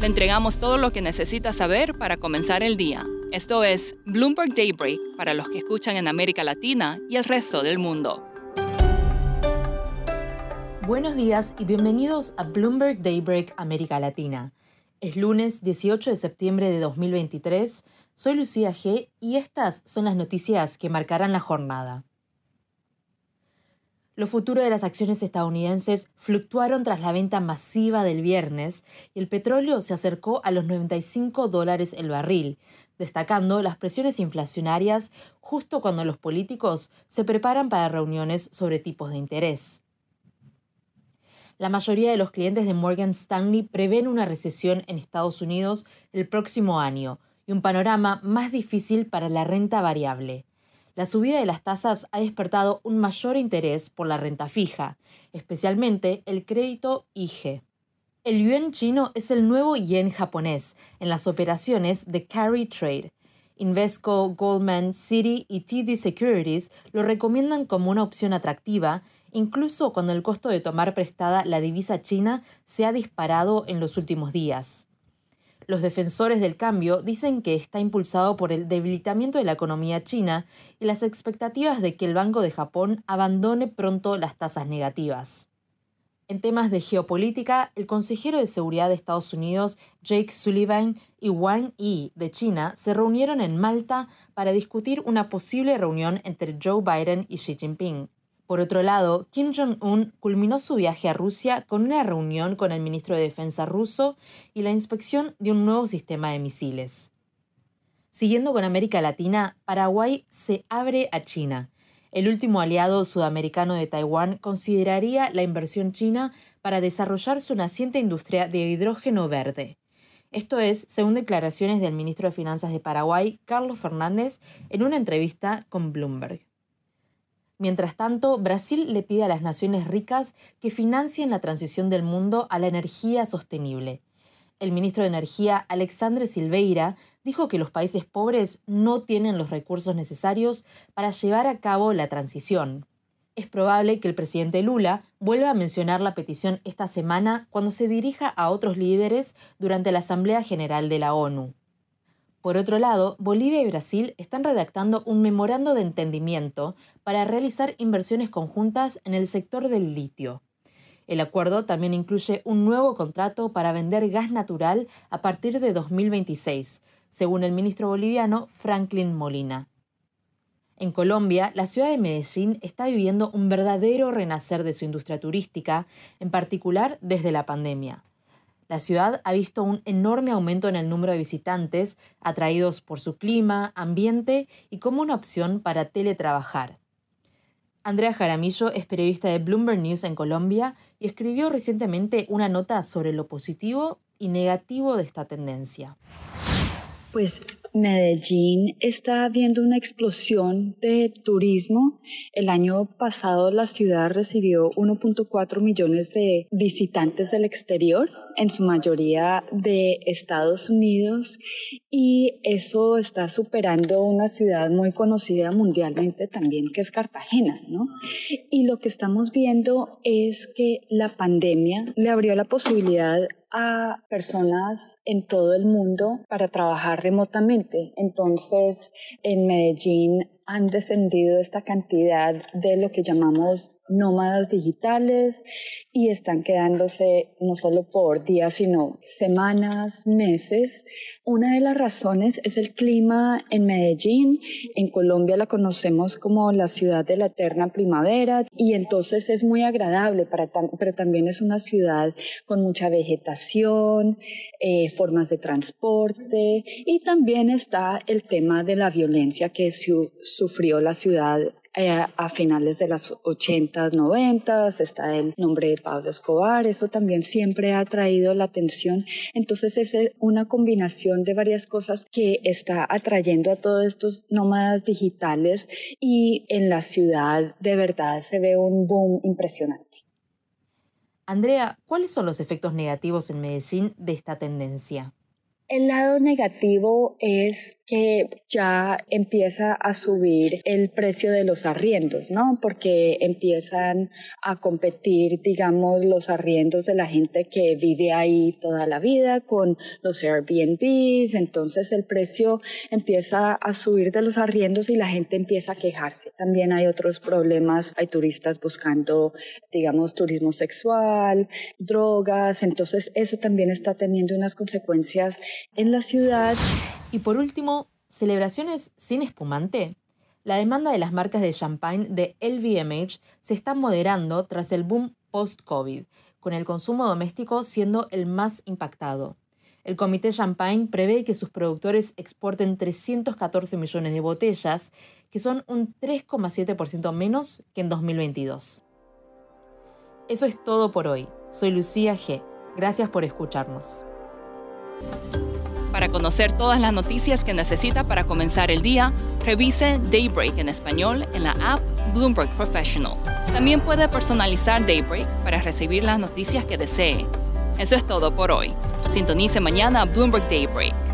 Le entregamos todo lo que necesita saber para comenzar el día. Esto es Bloomberg Daybreak para los que escuchan en América Latina y el resto del mundo. Buenos días y bienvenidos a Bloomberg Daybreak América Latina. Es lunes 18 de septiembre de 2023. Soy Lucía G y estas son las noticias que marcarán la jornada. Los futuros de las acciones estadounidenses fluctuaron tras la venta masiva del viernes y el petróleo se acercó a los 95 dólares el barril, destacando las presiones inflacionarias justo cuando los políticos se preparan para reuniones sobre tipos de interés. La mayoría de los clientes de Morgan Stanley prevén una recesión en Estados Unidos el próximo año y un panorama más difícil para la renta variable la subida de las tasas ha despertado un mayor interés por la renta fija, especialmente el crédito IG. El yuan chino es el nuevo yen japonés en las operaciones de carry trade. Invesco, Goldman, Citi y TD Securities lo recomiendan como una opción atractiva, incluso cuando el costo de tomar prestada la divisa china se ha disparado en los últimos días. Los defensores del cambio dicen que está impulsado por el debilitamiento de la economía china y las expectativas de que el Banco de Japón abandone pronto las tasas negativas. En temas de geopolítica, el consejero de seguridad de Estados Unidos, Jake Sullivan, y Wang Yi de China se reunieron en Malta para discutir una posible reunión entre Joe Biden y Xi Jinping. Por otro lado, Kim Jong-un culminó su viaje a Rusia con una reunión con el ministro de Defensa ruso y la inspección de un nuevo sistema de misiles. Siguiendo con América Latina, Paraguay se abre a China. El último aliado sudamericano de Taiwán consideraría la inversión china para desarrollar su naciente industria de hidrógeno verde. Esto es, según declaraciones del ministro de Finanzas de Paraguay, Carlos Fernández, en una entrevista con Bloomberg. Mientras tanto, Brasil le pide a las naciones ricas que financien la transición del mundo a la energía sostenible. El ministro de Energía, Alexandre Silveira, dijo que los países pobres no tienen los recursos necesarios para llevar a cabo la transición. Es probable que el presidente Lula vuelva a mencionar la petición esta semana cuando se dirija a otros líderes durante la Asamblea General de la ONU. Por otro lado, Bolivia y Brasil están redactando un memorando de entendimiento para realizar inversiones conjuntas en el sector del litio. El acuerdo también incluye un nuevo contrato para vender gas natural a partir de 2026, según el ministro boliviano Franklin Molina. En Colombia, la ciudad de Medellín está viviendo un verdadero renacer de su industria turística, en particular desde la pandemia. La ciudad ha visto un enorme aumento en el número de visitantes atraídos por su clima, ambiente y como una opción para teletrabajar. Andrea Jaramillo es periodista de Bloomberg News en Colombia y escribió recientemente una nota sobre lo positivo y negativo de esta tendencia. Pues Medellín está viendo una explosión de turismo. El año pasado la ciudad recibió 1.4 millones de visitantes del exterior, en su mayoría de Estados Unidos, y eso está superando una ciudad muy conocida mundialmente también, que es Cartagena, ¿no? Y lo que estamos viendo es que la pandemia le abrió la posibilidad a personas en todo el mundo para trabajar remotamente. Entonces, en Medellín han descendido esta cantidad de lo que llamamos nómadas digitales y están quedándose no solo por días, sino semanas, meses. Una de las razones es el clima en Medellín. En Colombia la conocemos como la ciudad de la eterna primavera y entonces es muy agradable, para pero también es una ciudad con mucha vegetación, eh, formas de transporte y también está el tema de la violencia que sufrió la ciudad eh, a finales de las 80s, 90s, está el nombre de Pablo Escobar, eso también siempre ha traído la atención. Entonces es una combinación de varias cosas que está atrayendo a todos estos nómadas digitales y en la ciudad de verdad se ve un boom impresionante. Andrea, ¿cuáles son los efectos negativos en Medellín de esta tendencia? El lado negativo es que ya empieza a subir el precio de los arriendos, ¿no? Porque empiezan a competir, digamos, los arriendos de la gente que vive ahí toda la vida con los Airbnbs, entonces el precio empieza a subir de los arriendos y la gente empieza a quejarse. También hay otros problemas, hay turistas buscando, digamos, turismo sexual, drogas, entonces eso también está teniendo unas consecuencias en la ciudad. Y por último, celebraciones sin espumante. La demanda de las marcas de champagne de LVMH se está moderando tras el boom post-COVID, con el consumo doméstico siendo el más impactado. El Comité Champagne prevé que sus productores exporten 314 millones de botellas, que son un 3,7% menos que en 2022. Eso es todo por hoy. Soy Lucía G. Gracias por escucharnos. Para conocer todas las noticias que necesita para comenzar el día, revise Daybreak en español en la app Bloomberg Professional. También puede personalizar Daybreak para recibir las noticias que desee. Eso es todo por hoy. Sintonice mañana Bloomberg Daybreak